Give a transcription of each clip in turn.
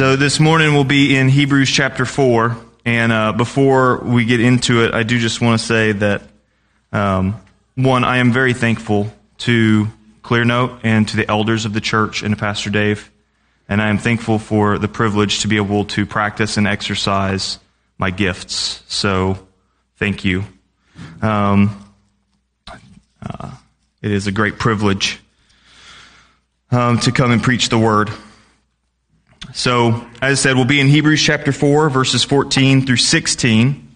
So this morning we'll be in Hebrews chapter 4. And uh, before we get into it, I do just want to say that, um, one, I am very thankful to Clearnote and to the elders of the church and to Pastor Dave. And I am thankful for the privilege to be able to practice and exercise my gifts. So thank you. Um, uh, it is a great privilege um, to come and preach the word. So, as I said, we'll be in Hebrews chapter 4, verses 14 through 16.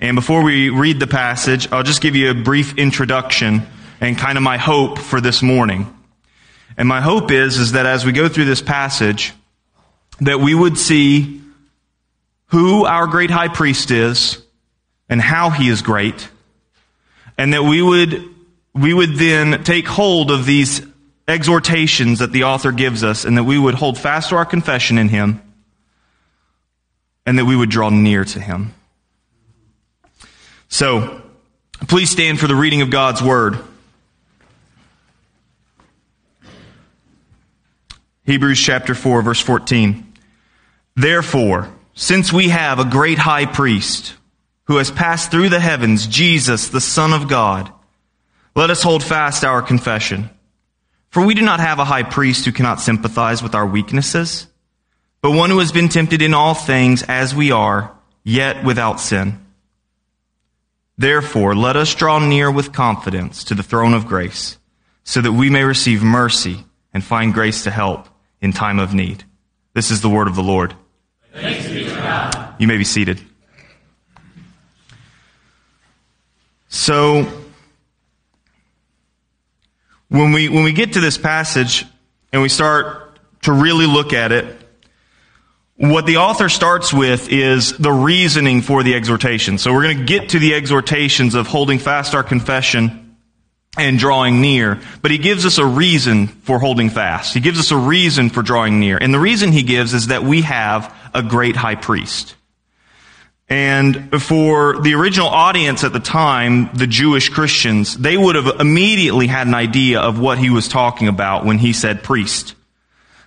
And before we read the passage, I'll just give you a brief introduction and kind of my hope for this morning. And my hope is, is that as we go through this passage, that we would see who our great high priest is and how he is great, and that we would, we would then take hold of these exhortations that the author gives us and that we would hold fast to our confession in him and that we would draw near to him. So, please stand for the reading of God's word. Hebrews chapter 4 verse 14. Therefore, since we have a great high priest who has passed through the heavens, Jesus, the Son of God, let us hold fast our confession. For we do not have a high priest who cannot sympathize with our weaknesses, but one who has been tempted in all things as we are, yet without sin. Therefore, let us draw near with confidence to the throne of grace, so that we may receive mercy and find grace to help in time of need. This is the word of the Lord. You may be seated. So, when we, when we get to this passage and we start to really look at it, what the author starts with is the reasoning for the exhortation. So we're going to get to the exhortations of holding fast our confession and drawing near. But he gives us a reason for holding fast. He gives us a reason for drawing near. And the reason he gives is that we have a great high priest. And for the original audience at the time, the Jewish Christians, they would have immediately had an idea of what he was talking about when he said priest.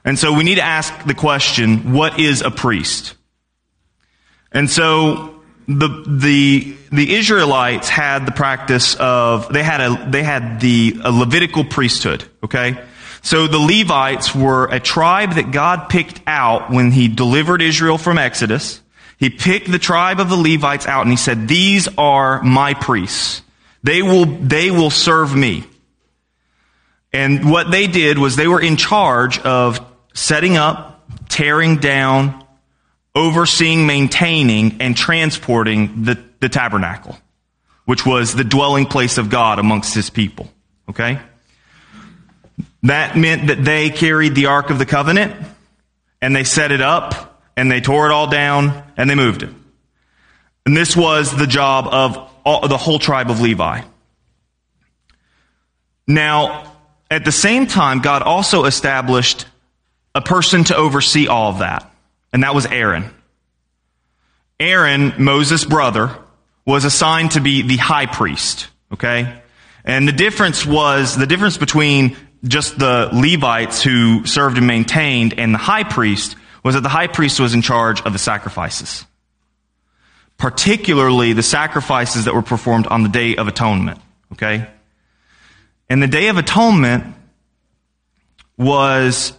And so we need to ask the question, what is a priest? And so the, the, the Israelites had the practice of, they had a, they had the Levitical priesthood, okay? So the Levites were a tribe that God picked out when he delivered Israel from Exodus. He picked the tribe of the Levites out and he said, these are my priests. They will, they will serve me. And what they did was they were in charge of setting up, tearing down, overseeing, maintaining, and transporting the, the tabernacle, which was the dwelling place of God amongst his people. Okay? That meant that they carried the Ark of the Covenant and they set it up and they tore it all down and they moved it. And this was the job of all, the whole tribe of Levi. Now, at the same time, God also established a person to oversee all of that, and that was Aaron. Aaron, Moses' brother, was assigned to be the high priest, okay? And the difference was, the difference between just the Levites who served and maintained and the high priest was that the high priest was in charge of the sacrifices. Particularly the sacrifices that were performed on the Day of Atonement. Okay? And the Day of Atonement was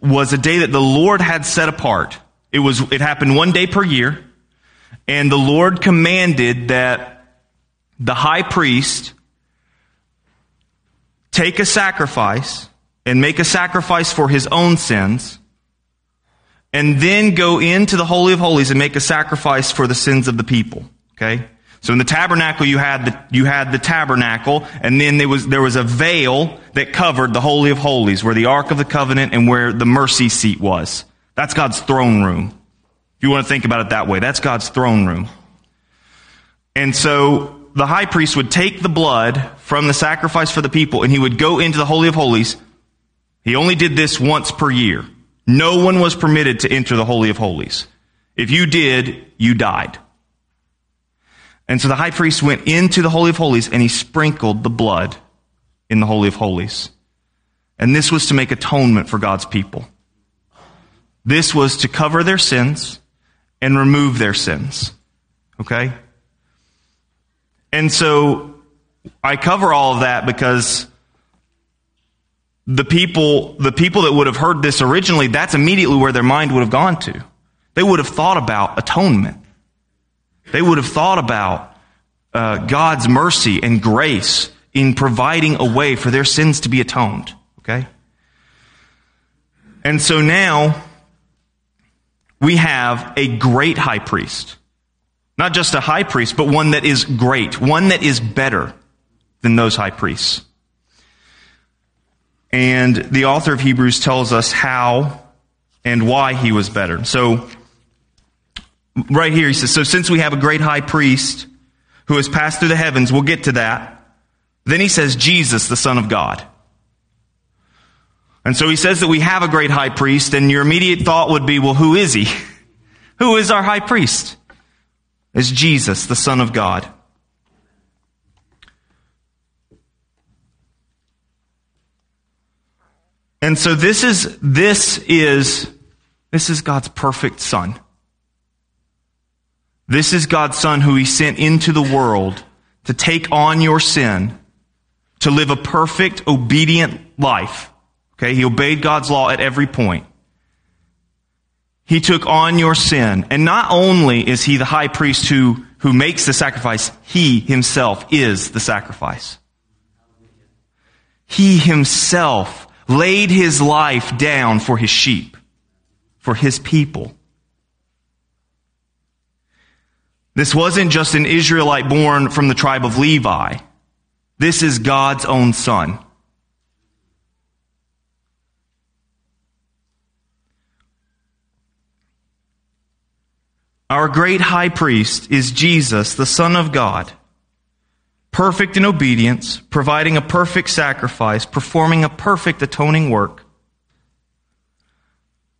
was a day that the Lord had set apart. It was it happened one day per year, and the Lord commanded that the high priest take a sacrifice and make a sacrifice for his own sins, and then go into the Holy of Holies and make a sacrifice for the sins of the people. Okay? So in the tabernacle, you had the, you had the tabernacle, and then there was, there was a veil that covered the Holy of Holies, where the Ark of the Covenant and where the mercy seat was. That's God's throne room. If you want to think about it that way, that's God's throne room. And so the high priest would take the blood from the sacrifice for the people, and he would go into the Holy of Holies, he only did this once per year. No one was permitted to enter the Holy of Holies. If you did, you died. And so the high priest went into the Holy of Holies and he sprinkled the blood in the Holy of Holies. And this was to make atonement for God's people. This was to cover their sins and remove their sins. Okay? And so I cover all of that because the people, the people that would have heard this originally, that's immediately where their mind would have gone to. They would have thought about atonement. They would have thought about uh, God's mercy and grace in providing a way for their sins to be atoned. Okay? And so now we have a great high priest. Not just a high priest, but one that is great, one that is better than those high priests. And the author of Hebrews tells us how and why he was better. So, right here he says, So since we have a great high priest who has passed through the heavens, we'll get to that. Then he says, Jesus, the Son of God. And so he says that we have a great high priest, and your immediate thought would be, well, who is he? who is our high priest? It's Jesus, the Son of God. And so this is, this is, this is God's perfect Son. This is God's Son who He sent into the world to take on your sin, to live a perfect, obedient life Okay, he obeyed God's law at every point. He took on your sin. And not only is he the high priest who, who makes the sacrifice, he himself is the sacrifice. He himself laid his life down for his sheep, for his people. This wasn't just an Israelite born from the tribe of Levi. This is God's own son. Our great high priest is Jesus, the Son of God, perfect in obedience, providing a perfect sacrifice, performing a perfect atoning work.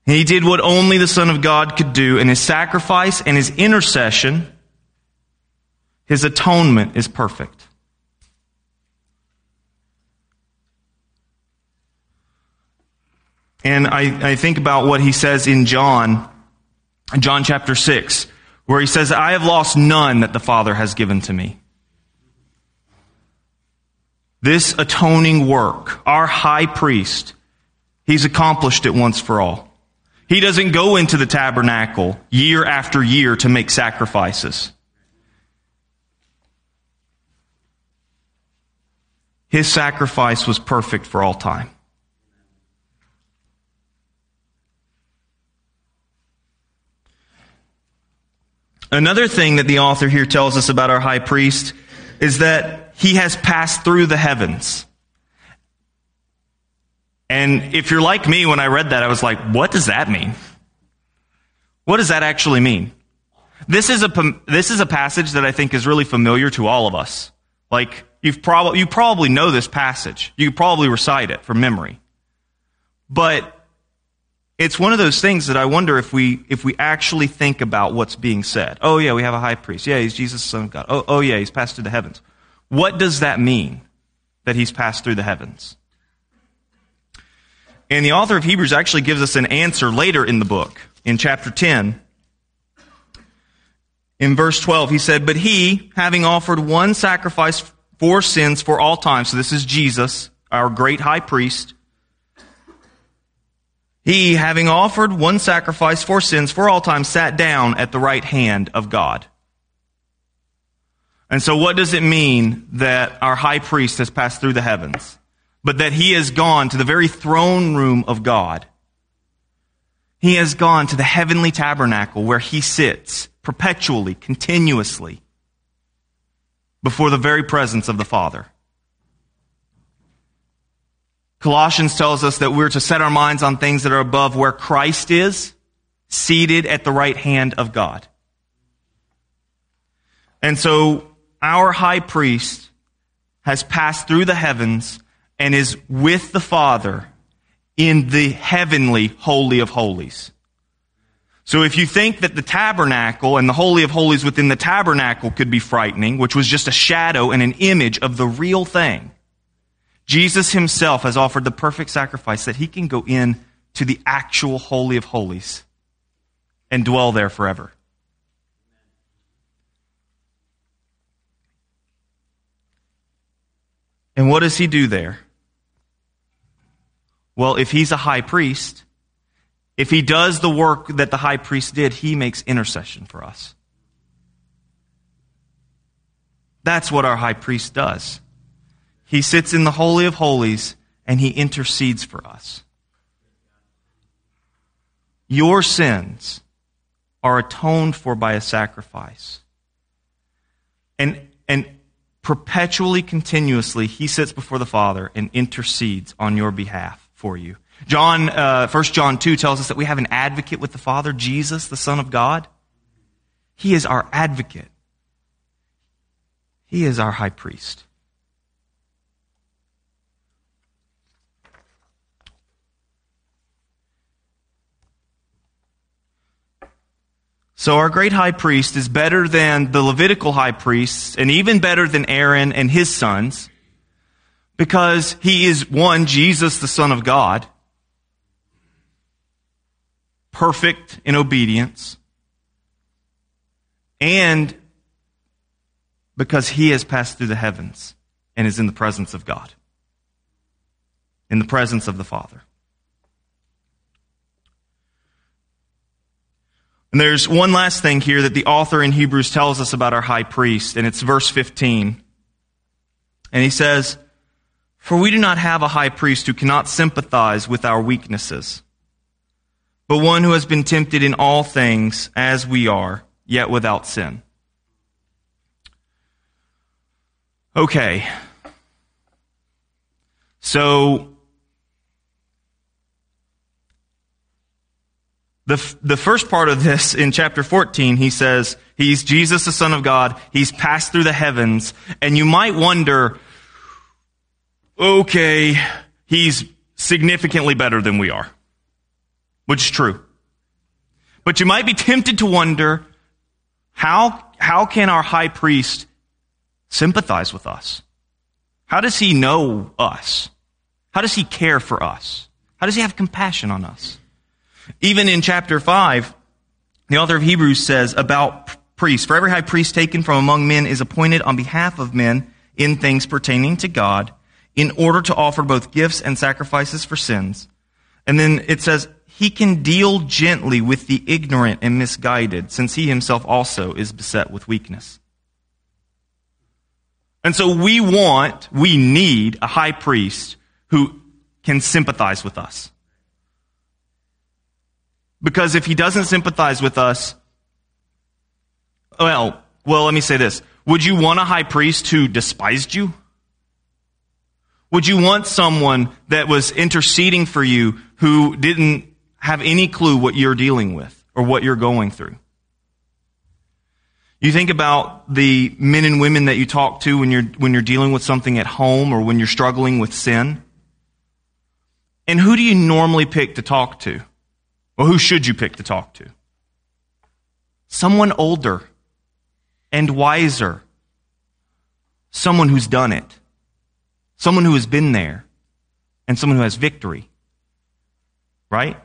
He did what only the Son of God could do, and his sacrifice and his intercession, his atonement is perfect. And I, I think about what he says in John John chapter 6, where he says, I have lost none that the Father has given to me. This atoning work, our high priest, he's accomplished it once for all. He doesn't go into the tabernacle year after year to make sacrifices. His sacrifice was perfect for all time. Another thing that the author here tells us about our high priest is that he has passed through the heavens. And if you're like me, when I read that, I was like, what does that mean? What does that actually mean? This is a, this is a passage that I think is really familiar to all of us. Like, you've probably, you probably know this passage. You probably recite it from memory. But it's one of those things that I wonder if we if we actually think about what's being said. Oh yeah, we have a high priest. Yeah, he's Jesus, the Son of God. Oh, oh yeah, he's passed through the heavens. What does that mean that he's passed through the heavens? And the author of Hebrews actually gives us an answer later in the book, in chapter 10. In verse 12, he said, But he, having offered one sacrifice for sins for all time, so this is Jesus, our great high priest, he, having offered one sacrifice for sins for all time, sat down at the right hand of God. And so what does it mean that our high priest has passed through the heavens? But that he has gone to the very throne room of God. He has gone to the heavenly tabernacle where he sits perpetually, continuously, before the very presence of the Father. Colossians tells us that we're to set our minds on things that are above where Christ is, seated at the right hand of God. And so our high priest has passed through the heavens and is with the Father in the heavenly Holy of Holies. So if you think that the tabernacle and the Holy of Holies within the tabernacle could be frightening, which was just a shadow and an image of the real thing, Jesus himself has offered the perfect sacrifice that he can go in to the actual Holy of Holies and dwell there forever. And what does he do there? Well, if he's a high priest, if he does the work that the high priest did, he makes intercession for us. That's what our high priest does. He sits in the Holy of Holies and he intercedes for us. Your sins are atoned for by a sacrifice. And, and perpetually, continuously, he sits before the Father and intercedes on your behalf for you. John, uh, 1 John 2 tells us that we have an advocate with the Father, Jesus, the Son of God. He is our advocate. He is our high priest. So our great high priest is better than the Levitical high priests and even better than Aaron and his sons because he is one, Jesus, the Son of God, perfect in obedience, and because he has passed through the heavens and is in the presence of God, in the presence of the Father. And there's one last thing here that the author in Hebrews tells us about our high priest, and it's verse 15. And he says, For we do not have a high priest who cannot sympathize with our weaknesses, but one who has been tempted in all things as we are, yet without sin. Okay. So, The, the first part of this in chapter 14, he says, He's Jesus, the Son of God. He's passed through the heavens. And you might wonder, okay, he's significantly better than we are, which is true. But you might be tempted to wonder, how, how can our high priest sympathize with us? How does he know us? How does he care for us? How does he have compassion on us? Even in chapter 5, the author of Hebrews says about priests, for every high priest taken from among men is appointed on behalf of men in things pertaining to God in order to offer both gifts and sacrifices for sins. And then it says, he can deal gently with the ignorant and misguided, since he himself also is beset with weakness. And so we want, we need a high priest who can sympathize with us. Because if he doesn't sympathize with us, well, well, let me say this. Would you want a high priest who despised you? Would you want someone that was interceding for you who didn't have any clue what you're dealing with or what you're going through? You think about the men and women that you talk to when you're, when you're dealing with something at home or when you're struggling with sin. And who do you normally pick to talk to? Well, who should you pick to talk to? Someone older and wiser. Someone who's done it. Someone who has been there. And someone who has victory. Right?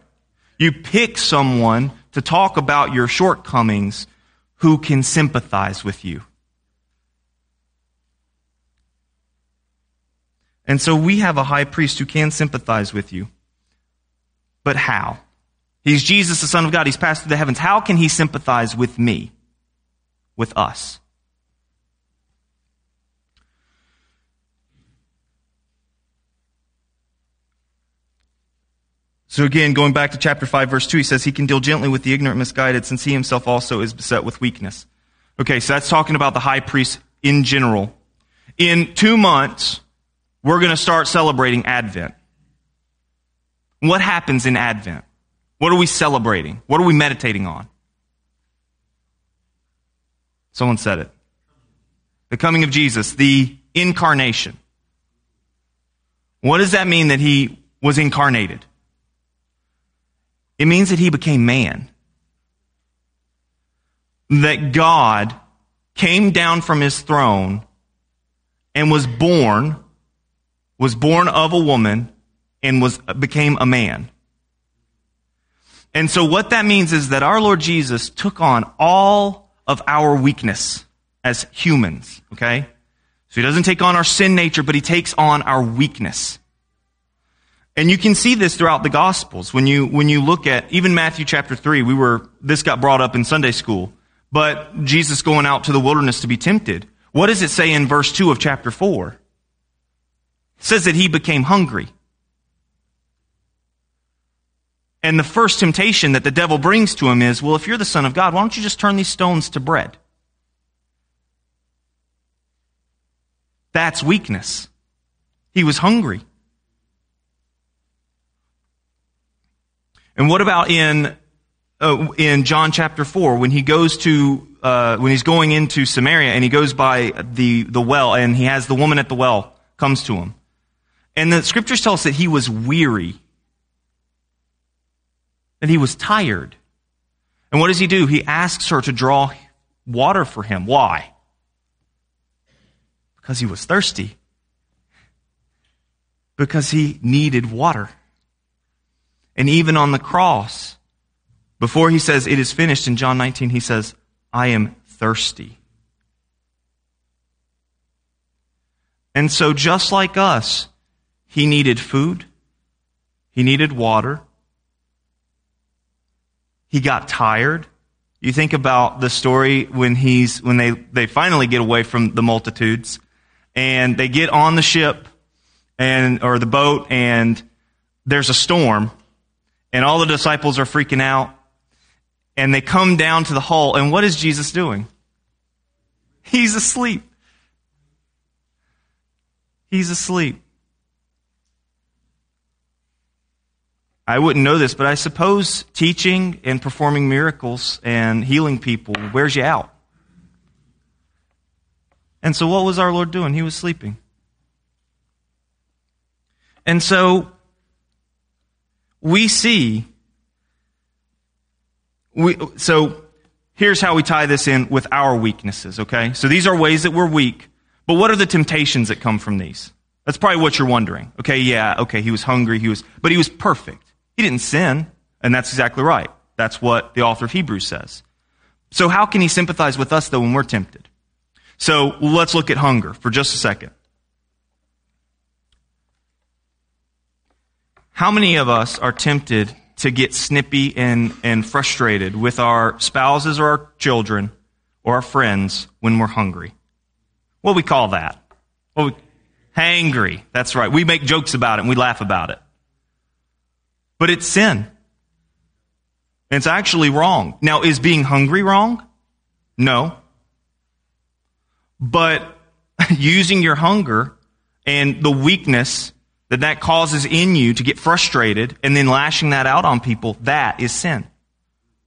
You pick someone to talk about your shortcomings who can sympathize with you. And so we have a high priest who can sympathize with you. But how? He's Jesus, the Son of God. He's passed through the heavens. How can he sympathize with me? With us? So again, going back to chapter 5, verse 2, he says he can deal gently with the ignorant misguided since he himself also is beset with weakness. Okay, so that's talking about the high priest in general. In two months, we're going to start celebrating Advent. What happens in Advent? What are we celebrating? What are we meditating on? Someone said it. The coming of Jesus, the incarnation. What does that mean that he was incarnated? It means that he became man. That God came down from his throne and was born was born of a woman, and was, became a man. And so what that means is that our Lord Jesus took on all of our weakness as humans, okay? So he doesn't take on our sin nature, but he takes on our weakness. And you can see this throughout the Gospels. When you, when you look at even Matthew chapter 3, we were, this got brought up in Sunday school, but Jesus going out to the wilderness to be tempted. What does it say in verse 2 of chapter 4? It says that he became hungry. And the first temptation that the devil brings to him is, well, if you're the Son of God, why don't you just turn these stones to bread? That's weakness. He was hungry. And what about in uh, in John chapter four when he goes to uh, when he's going into Samaria and he goes by the the well and he has the woman at the well comes to him, and the scriptures tell us that he was weary, that he was tired, and what does he do? He asks her to draw water for him. Why? Because he was thirsty. Because he needed water. And even on the cross, before he says it is finished in John 19, he says, I am thirsty. And so, just like us, he needed food, he needed water, he got tired. You think about the story when he's when they, they finally get away from the multitudes and they get on the ship and or the boat and there's a storm and all the disciples are freaking out. And they come down to the hull, and what is Jesus doing? He's asleep. He's asleep. I wouldn't know this, but I suppose teaching and performing miracles and healing people wears you out. And so, what was our Lord doing? He was sleeping. And so, we see, we, so here's how we tie this in with our weaknesses, okay? So these are ways that we're weak, but what are the temptations that come from these? That's probably what you're wondering. Okay, yeah, okay, he was hungry, he was, but he was perfect. He didn't sin, and that's exactly right. That's what the author of Hebrews says. So how can he sympathize with us though when we're tempted? So let's look at hunger for just a second. How many of us are tempted to get snippy and, and frustrated with our spouses or our children or our friends when we're hungry? What we call that? We, hangry. That's right. We make jokes about it and we laugh about it. But it's sin. It's actually wrong. Now, is being hungry wrong? No. But using your hunger and the weakness that that causes in you to get frustrated and then lashing that out on people, that is sin.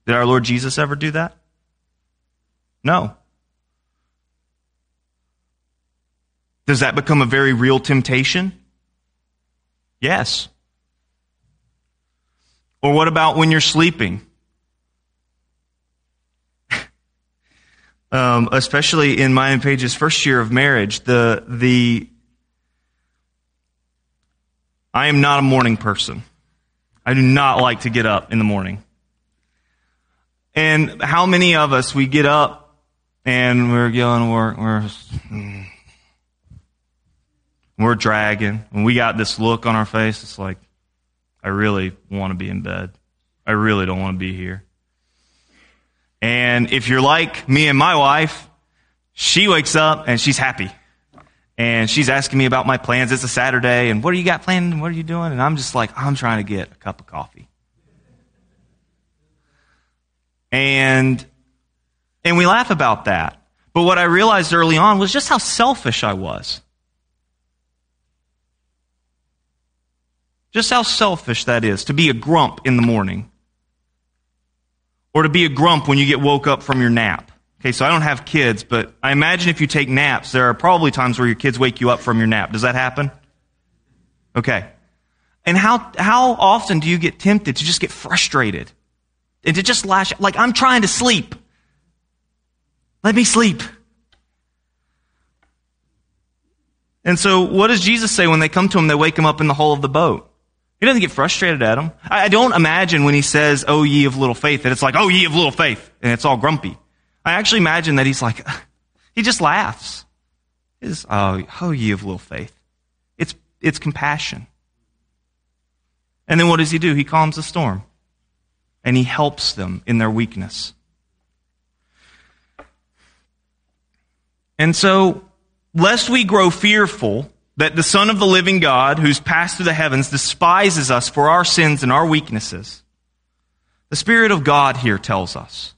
Did our Lord Jesus ever do that? No. Does that become a very real temptation? Yes. Or what about when you're sleeping? um, especially in my and Paige's first year of marriage, the the I am not a morning person. I do not like to get up in the morning. And how many of us, we get up and we're going to work, we're, we're dragging, and we got this look on our face. It's like, I really want to be in bed. I really don't want to be here. And if you're like me and my wife, she wakes up and she's happy and she's asking me about my plans. It's a Saturday, and what do you got planned? What are you doing? And I'm just like, I'm trying to get a cup of coffee. And and we laugh about that. But what I realized early on was just how selfish I was. Just how selfish that is to be a grump in the morning. Or to be a grump when you get woke up from your nap. Okay, so I don't have kids, but I imagine if you take naps, there are probably times where your kids wake you up from your nap. Does that happen? Okay. And how, how often do you get tempted to just get frustrated and to just lash, out like, I'm trying to sleep. Let me sleep. And so, what does Jesus say when they come to him? They wake him up in the hull of the boat. He doesn't get frustrated at them. I don't imagine when he says, Oh, ye of little faith, that it's like, Oh, ye of little faith, and it's all grumpy. I actually imagine that he's like, he just laughs. He's, oh, oh, ye of little faith. It's, it's compassion. And then what does he do? He calms the storm. And he helps them in their weakness. And so, lest we grow fearful that the Son of the living God, who's passed through the heavens, despises us for our sins and our weaknesses, the Spirit of God here tells us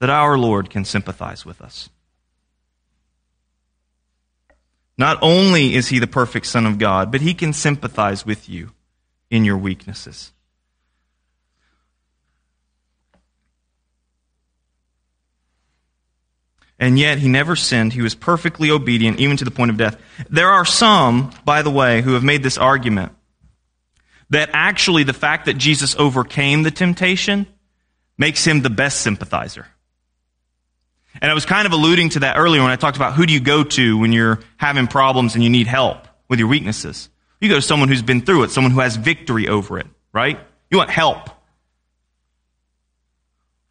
that our Lord can sympathize with us. Not only is he the perfect Son of God, but he can sympathize with you in your weaknesses. And yet he never sinned. He was perfectly obedient, even to the point of death. There are some, by the way, who have made this argument that actually the fact that Jesus overcame the temptation makes him the best sympathizer. And I was kind of alluding to that earlier when I talked about who do you go to when you're having problems and you need help with your weaknesses. You go to someone who's been through it, someone who has victory over it, right? You want help.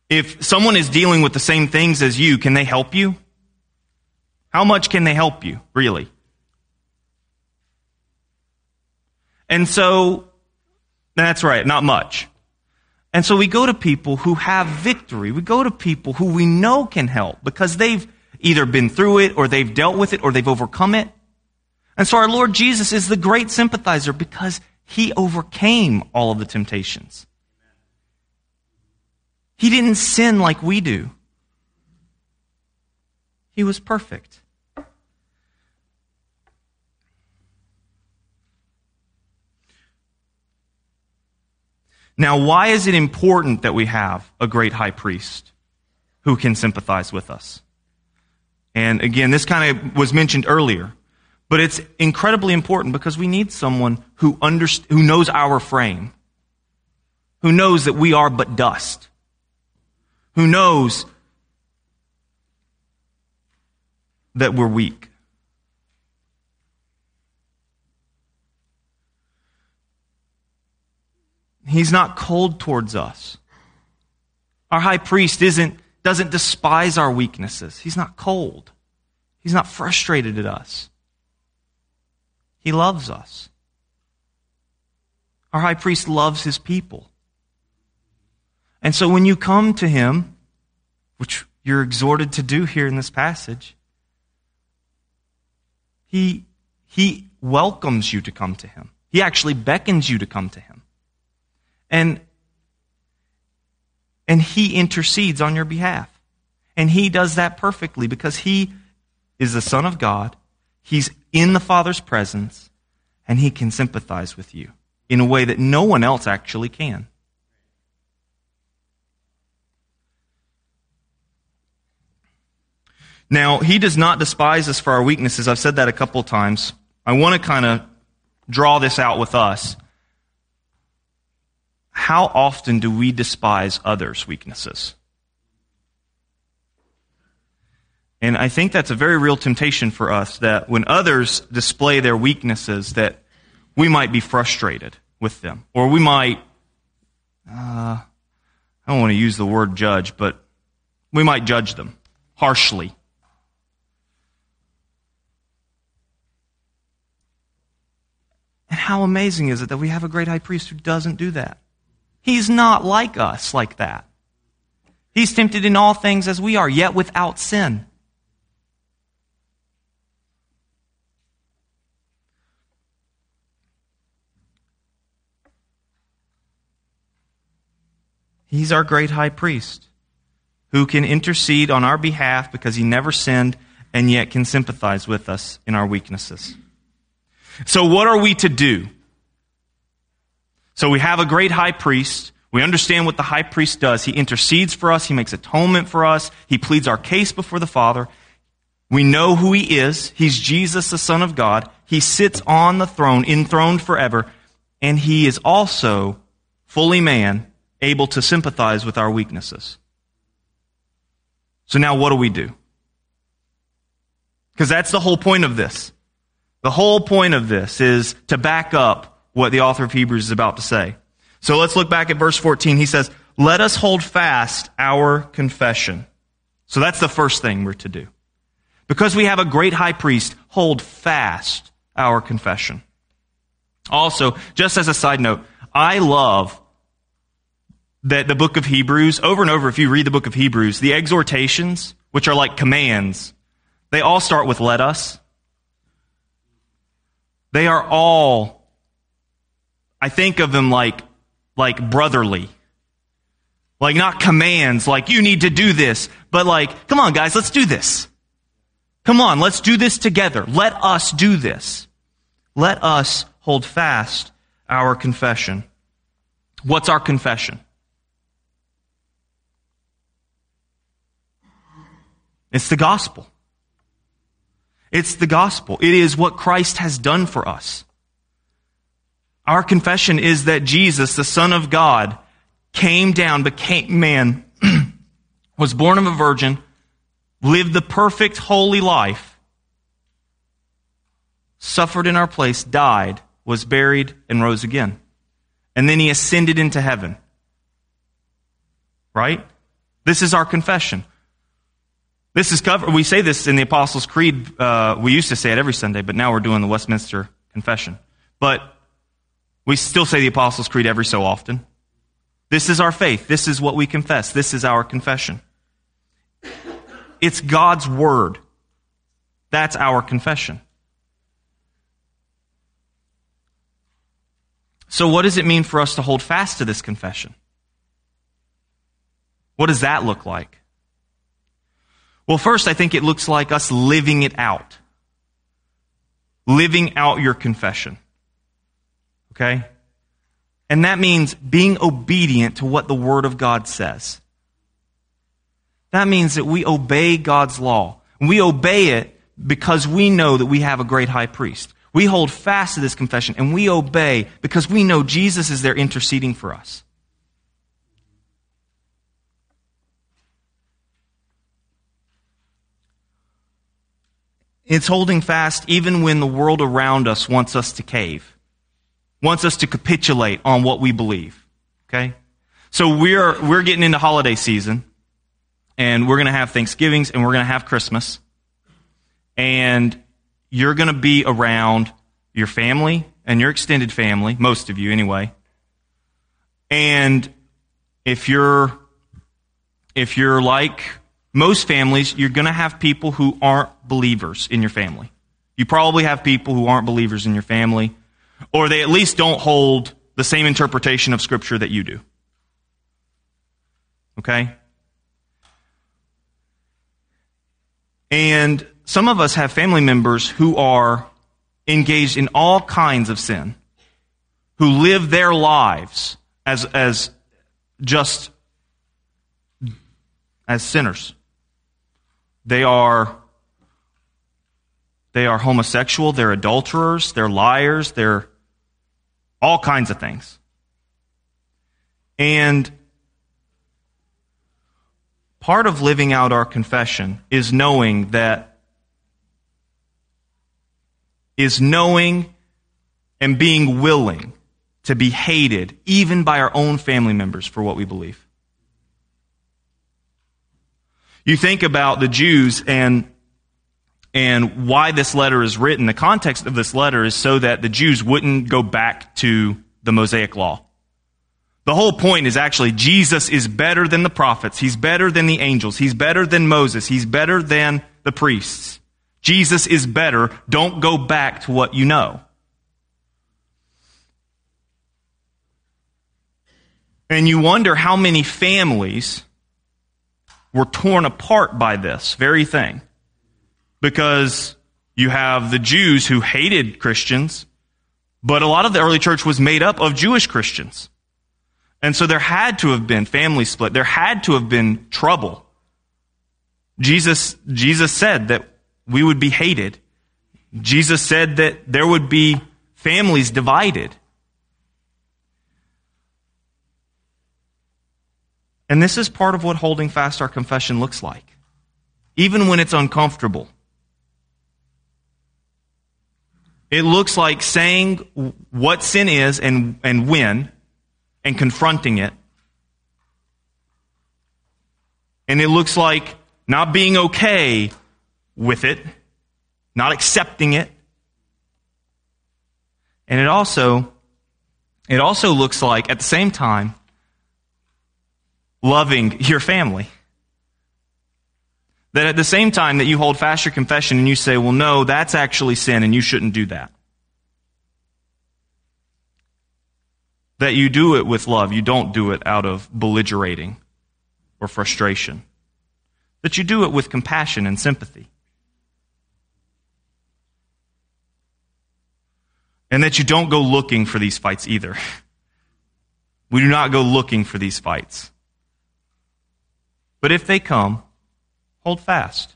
If someone is dealing with the same things as you, can they help you? How much can they help you, really? And so, that's right, not much. And so we go to people who have victory. We go to people who we know can help because they've either been through it or they've dealt with it or they've overcome it. And so our Lord Jesus is the great sympathizer because he overcame all of the temptations. He didn't sin like we do. He was perfect. Now, why is it important that we have a great high priest who can sympathize with us? And again, this kind of was mentioned earlier, but it's incredibly important because we need someone who, underst- who knows our frame, who knows that we are but dust, who knows that we're weak. He's not cold towards us. Our high priest isn't, doesn't despise our weaknesses. He's not cold. He's not frustrated at us. He loves us. Our high priest loves his people. And so when you come to him, which you're exhorted to do here in this passage, he, he welcomes you to come to him. He actually beckons you to come to him. And, and he intercedes on your behalf. And he does that perfectly because he is the Son of God. He's in the Father's presence, and he can sympathize with you in a way that no one else actually can. Now, he does not despise us for our weaknesses. I've said that a couple of times. I want to kind of draw this out with us. How often do we despise others' weaknesses? And I think that's a very real temptation for us that when others display their weaknesses, that we might be frustrated with them. Or we might, uh, I don't want to use the word judge, but we might judge them harshly. How amazing is it that we have a great high priest who doesn't do that? He's not like us like that. He's tempted in all things as we are, yet without sin. He's our great high priest who can intercede on our behalf because he never sinned and yet can sympathize with us in our weaknesses. So, what are we to do? So, we have a great high priest. We understand what the high priest does. He intercedes for us, he makes atonement for us, he pleads our case before the Father. We know who he is. He's Jesus, the Son of God. He sits on the throne, enthroned forever, and he is also fully man, able to sympathize with our weaknesses. So now what do we do? Because that's the whole point of this. The whole point of this is to back up what the author of Hebrews is about to say. So let's look back at verse 14. He says, Let us hold fast our confession. So that's the first thing we're to do. Because we have a great high priest, hold fast our confession. Also, just as a side note, I love that the book of Hebrews, over and over, if you read the book of Hebrews, the exhortations, which are like commands, they all start with let us. They are all, I think of them like, like brotherly. Like not commands, like you need to do this, but like, come on guys, let's do this. Come on, let's do this together. Let us do this. Let us hold fast our confession. What's our confession? It's the gospel. It's the gospel. It is what Christ has done for us. Our confession is that Jesus, the Son of God, came down, became man, was born of a virgin, lived the perfect, holy life, suffered in our place, died, was buried, and rose again. And then he ascended into heaven. Right? This is our confession. This is covered. We say this in the Apostles' Creed. Uh, we used to say it every Sunday, but now we're doing the Westminster Confession. But we still say the Apostles' Creed every so often. This is our faith. This is what we confess. This is our confession. It's God's Word. That's our confession. So, what does it mean for us to hold fast to this confession? What does that look like? Well, first, I think it looks like us living it out. Living out your confession. Okay? And that means being obedient to what the Word of God says. That means that we obey God's law. We obey it because we know that we have a great high priest. We hold fast to this confession and we obey because we know Jesus is there interceding for us. It's holding fast even when the world around us wants us to cave, wants us to capitulate on what we believe. Okay? So we're, we're getting into holiday season, and we're going to have Thanksgivings, and we're going to have Christmas. And you're going to be around your family and your extended family, most of you anyway. And if you're, if you're like most families, you're going to have people who aren't believers in your family. You probably have people who aren't believers in your family, or they at least don't hold the same interpretation of Scripture that you do. Okay? And some of us have family members who are engaged in all kinds of sin, who live their lives as, as just as sinners. They are they are homosexual, they're adulterers, they're liars, they're all kinds of things. And part of living out our confession is knowing that is knowing and being willing to be hated even by our own family members for what we believe. You think about the Jews and and why this letter is written. The context of this letter is so that the Jews wouldn't go back to the Mosaic law. The whole point is actually Jesus is better than the prophets. He's better than the angels. He's better than Moses. He's better than the priests. Jesus is better. Don't go back to what you know. And you wonder how many families were torn apart by this very thing. Because you have the Jews who hated Christians, but a lot of the early church was made up of Jewish Christians. And so there had to have been family split. There had to have been trouble. Jesus, Jesus said that we would be hated. Jesus said that there would be families divided. And this is part of what holding fast our confession looks like, even when it's uncomfortable. It looks like saying what sin is and, and when and confronting it. And it looks like not being okay with it, not accepting it. And it also it also looks like at the same time loving your family. That at the same time that you hold fast your confession and you say, well, no, that's actually sin and you shouldn't do that. That you do it with love. You don't do it out of belligerating or frustration. That you do it with compassion and sympathy. And that you don't go looking for these fights either. We do not go looking for these fights. But if they come, hold fast.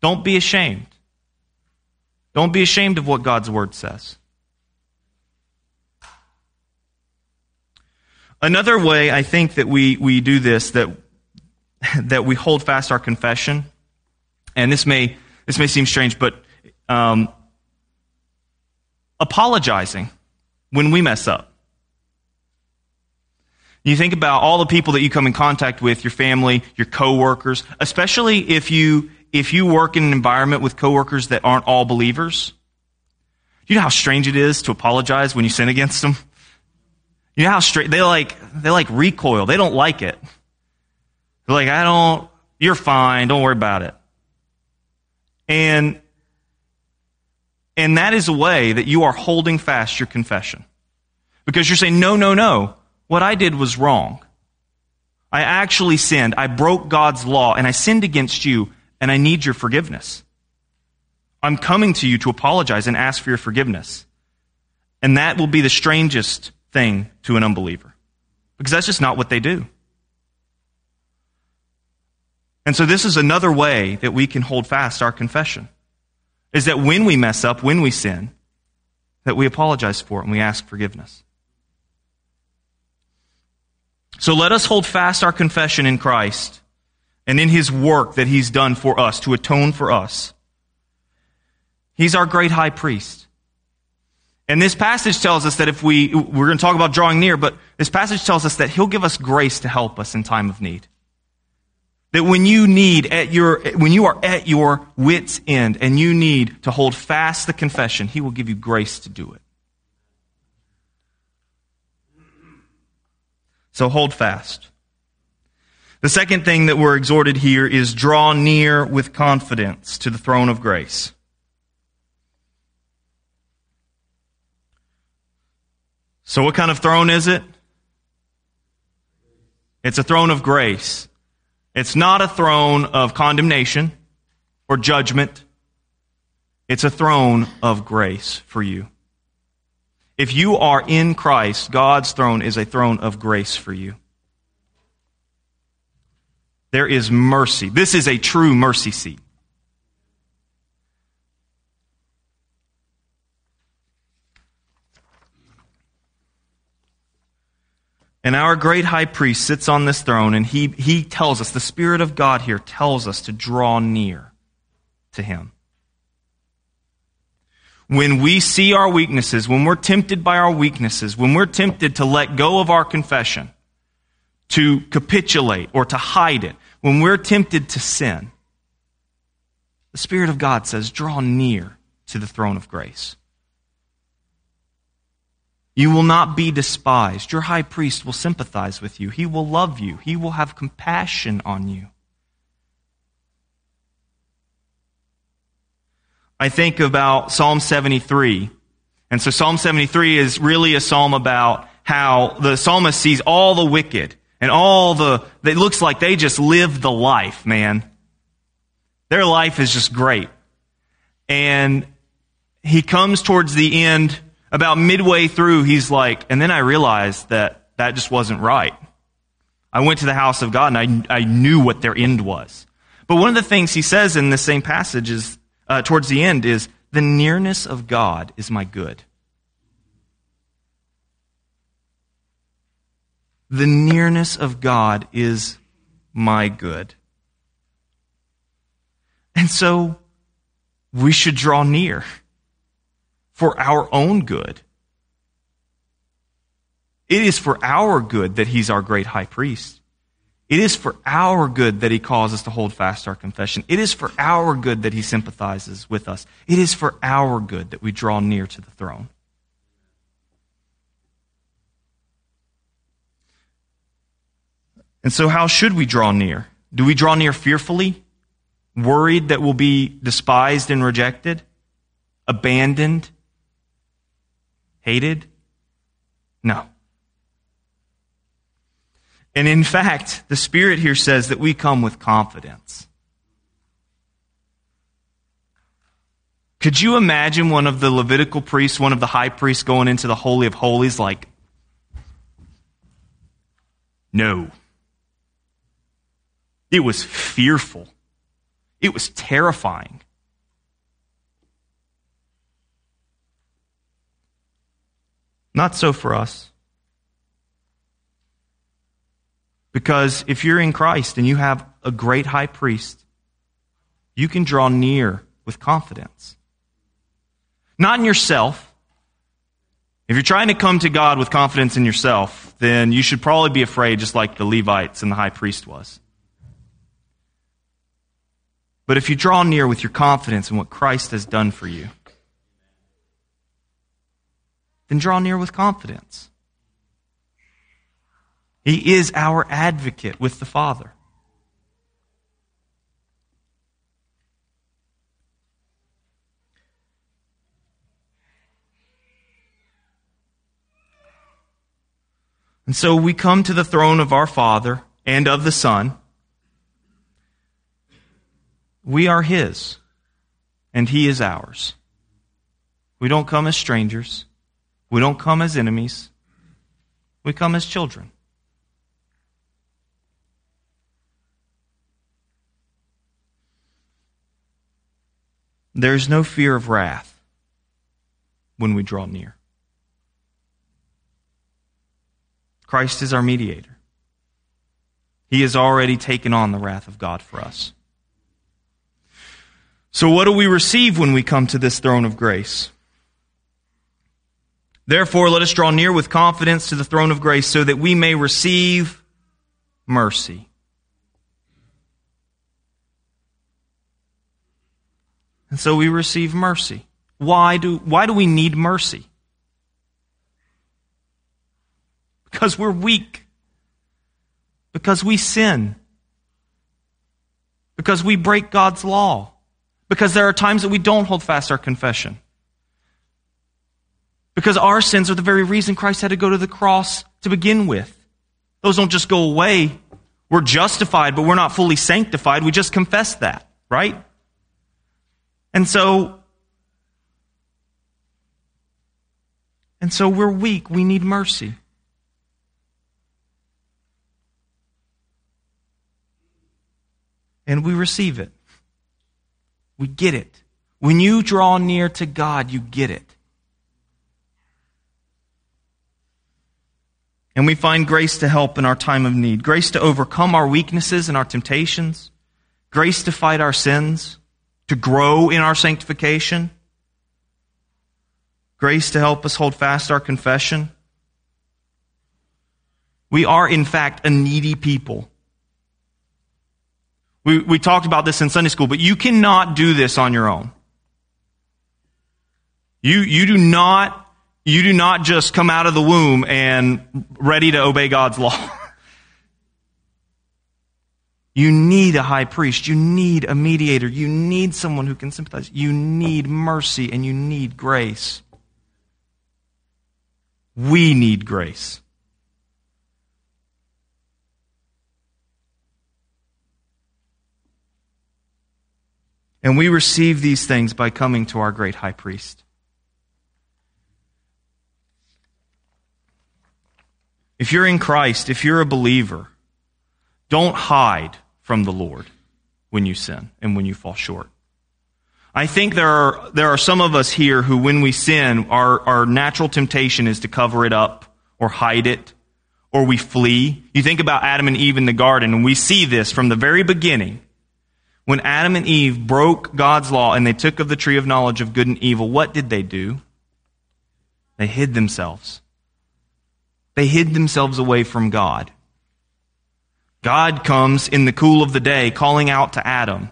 Don't be ashamed. Don't be ashamed of what God's word says. Another way I think that we, we do this, that, that we hold fast our confession, and this may, this may seem strange, but um, apologizing when we mess up. You think about all the people that you come in contact with, your family, your coworkers, especially if you if you work in an environment with coworkers that aren't all believers. You know how strange it is to apologize when you sin against them? You know how straight they like they like recoil. They don't like it. They're like, I don't you're fine, don't worry about it. And and that is a way that you are holding fast your confession. Because you're saying, no, no, no. What I did was wrong. I actually sinned. I broke God's law and I sinned against you and I need your forgiveness. I'm coming to you to apologize and ask for your forgiveness. And that will be the strangest thing to an unbeliever because that's just not what they do. And so this is another way that we can hold fast our confession is that when we mess up, when we sin, that we apologize for it and we ask forgiveness. So let us hold fast our confession in Christ and in his work that he's done for us to atone for us. He's our great high priest. And this passage tells us that if we, we're going to talk about drawing near, but this passage tells us that he'll give us grace to help us in time of need. That when you need at your, when you are at your wit's end and you need to hold fast the confession, he will give you grace to do it. So hold fast. The second thing that we're exhorted here is draw near with confidence to the throne of grace. So, what kind of throne is it? It's a throne of grace. It's not a throne of condemnation or judgment. It's a throne of grace for you. If you are in Christ, God's throne is a throne of grace for you. There is mercy. This is a true mercy seat. And our great high priest sits on this throne, and he, he tells us, the Spirit of God here tells us to draw near to him when we see our weaknesses, when we're tempted by our weaknesses, when we're tempted to let go of our confession, to capitulate or to hide it, when we're tempted to sin, the Spirit of God says, draw near to the throne of grace. You will not be despised. Your high priest will sympathize with you. He will love you. He will have compassion on you. I think about Psalm 73. And so Psalm 73 is really a psalm about how the psalmist sees all the wicked and all the, it looks like they just live the life, man. Their life is just great. And he comes towards the end, about midway through, he's like, and then I realized that that just wasn't right. I went to the house of God and I, I knew what their end was. But one of the things he says in the same passage is uh, towards the end is the nearness of God is my good. The nearness of God is my good. And so we should draw near for our own good. It is for our good that he's our great high priest. It is for our good that he calls us to hold fast our confession. It is for our good that he sympathizes with us. It is for our good that we draw near to the throne. And so, how should we draw near? Do we draw near fearfully, worried that we'll be despised and rejected, abandoned, hated? No. And in fact, the Spirit here says that we come with confidence. Could you imagine one of the Levitical priests, one of the high priests going into the Holy of Holies like, no. It was fearful. It was terrifying. Not so for us. Because if you're in Christ and you have a great high priest, you can draw near with confidence. Not in yourself. If you're trying to come to God with confidence in yourself, then you should probably be afraid, just like the Levites and the high priest was. But if you draw near with your confidence in what Christ has done for you, then draw near with confidence. He is our advocate with the Father. And so we come to the throne of our Father and of the Son we are His, and He is ours. We don't come as strangers. We don't come as enemies. We come as children. There's no fear of wrath when we draw near. Christ is our mediator. He has already taken on the wrath of God for us. So, what do we receive when we come to this throne of grace? Therefore, let us draw near with confidence to the throne of grace so that we may receive mercy. And so we receive mercy. Why do, why do we need mercy? Because we're weak. Because we sin. Because we break God's law. Because there are times that we don't hold fast our confession. Because our sins are the very reason Christ had to go to the cross to begin with. Those don't just go away. We're justified, but we're not fully sanctified. We just confess that, right? And so, and so we're weak. We need mercy. And we receive it. We get it. When you draw near to God, you get it. And we find grace to help in our time of need, grace to overcome our weaknesses and our temptations, grace to fight our sins, to grow in our sanctification, grace to help us hold fast our confession. We are, in fact, a needy people. We, we talked about this in Sunday school, but you cannot do this on your own. You, you do not, you do not just come out of the womb and ready to obey God's law. You need a high priest. You need a mediator. You need someone who can sympathize. You need mercy and you need grace. We need grace. And we receive these things by coming to our great high priest. If you're in Christ, if you're a believer, don't hide from the Lord when you sin and when you fall short. I think there are, there are some of us here who, when we sin, our, our natural temptation is to cover it up or hide it or we flee. You think about Adam and Eve in the garden, and we see this from the very beginning When Adam and Eve broke God's law and they took of the tree of knowledge of good and evil, what did they do? They hid themselves. They hid themselves away from God. God comes in the cool of the day calling out to Adam.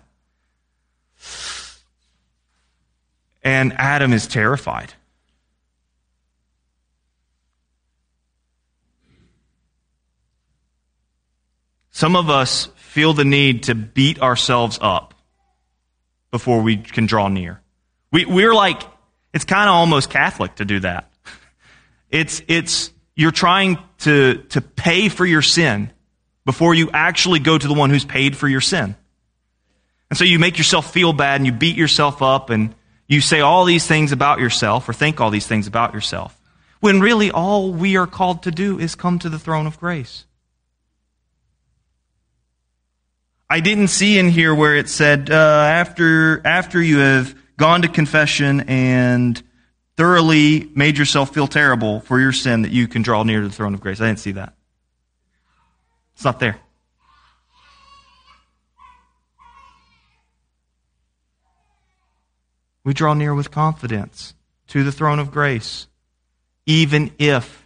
And Adam is terrified. Some of us feel the need to beat ourselves up before we can draw near. We, we're like, it's kind of almost Catholic to do that. It's, it's, you're trying to, to pay for your sin before you actually go to the one who's paid for your sin. And so you make yourself feel bad and you beat yourself up and you say all these things about yourself or think all these things about yourself. When really all we are called to do is come to the throne of grace. I didn't see in here where it said uh, after after you have gone to confession and thoroughly made yourself feel terrible for your sin that you can draw near to the throne of grace. I didn't see that. It's not there. We draw near with confidence to the throne of grace, even if,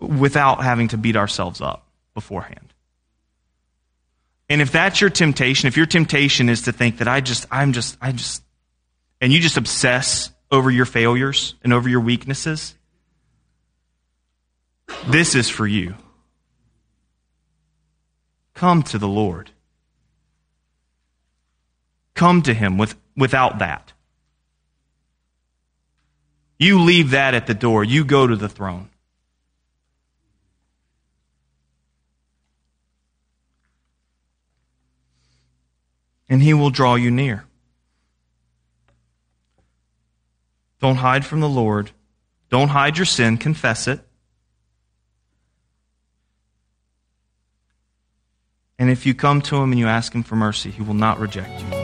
without having to beat ourselves up beforehand. And if that's your temptation, if your temptation is to think that I just, I'm just, I just, and you just obsess over your failures and over your weaknesses, this is for you. Come to the Lord. Come to Him with, without that. You leave that at the door. You go to the throne. And He will draw you near. Don't hide from the Lord. Don't hide your sin. Confess it. And if you come to him and you ask him for mercy, he will not reject you.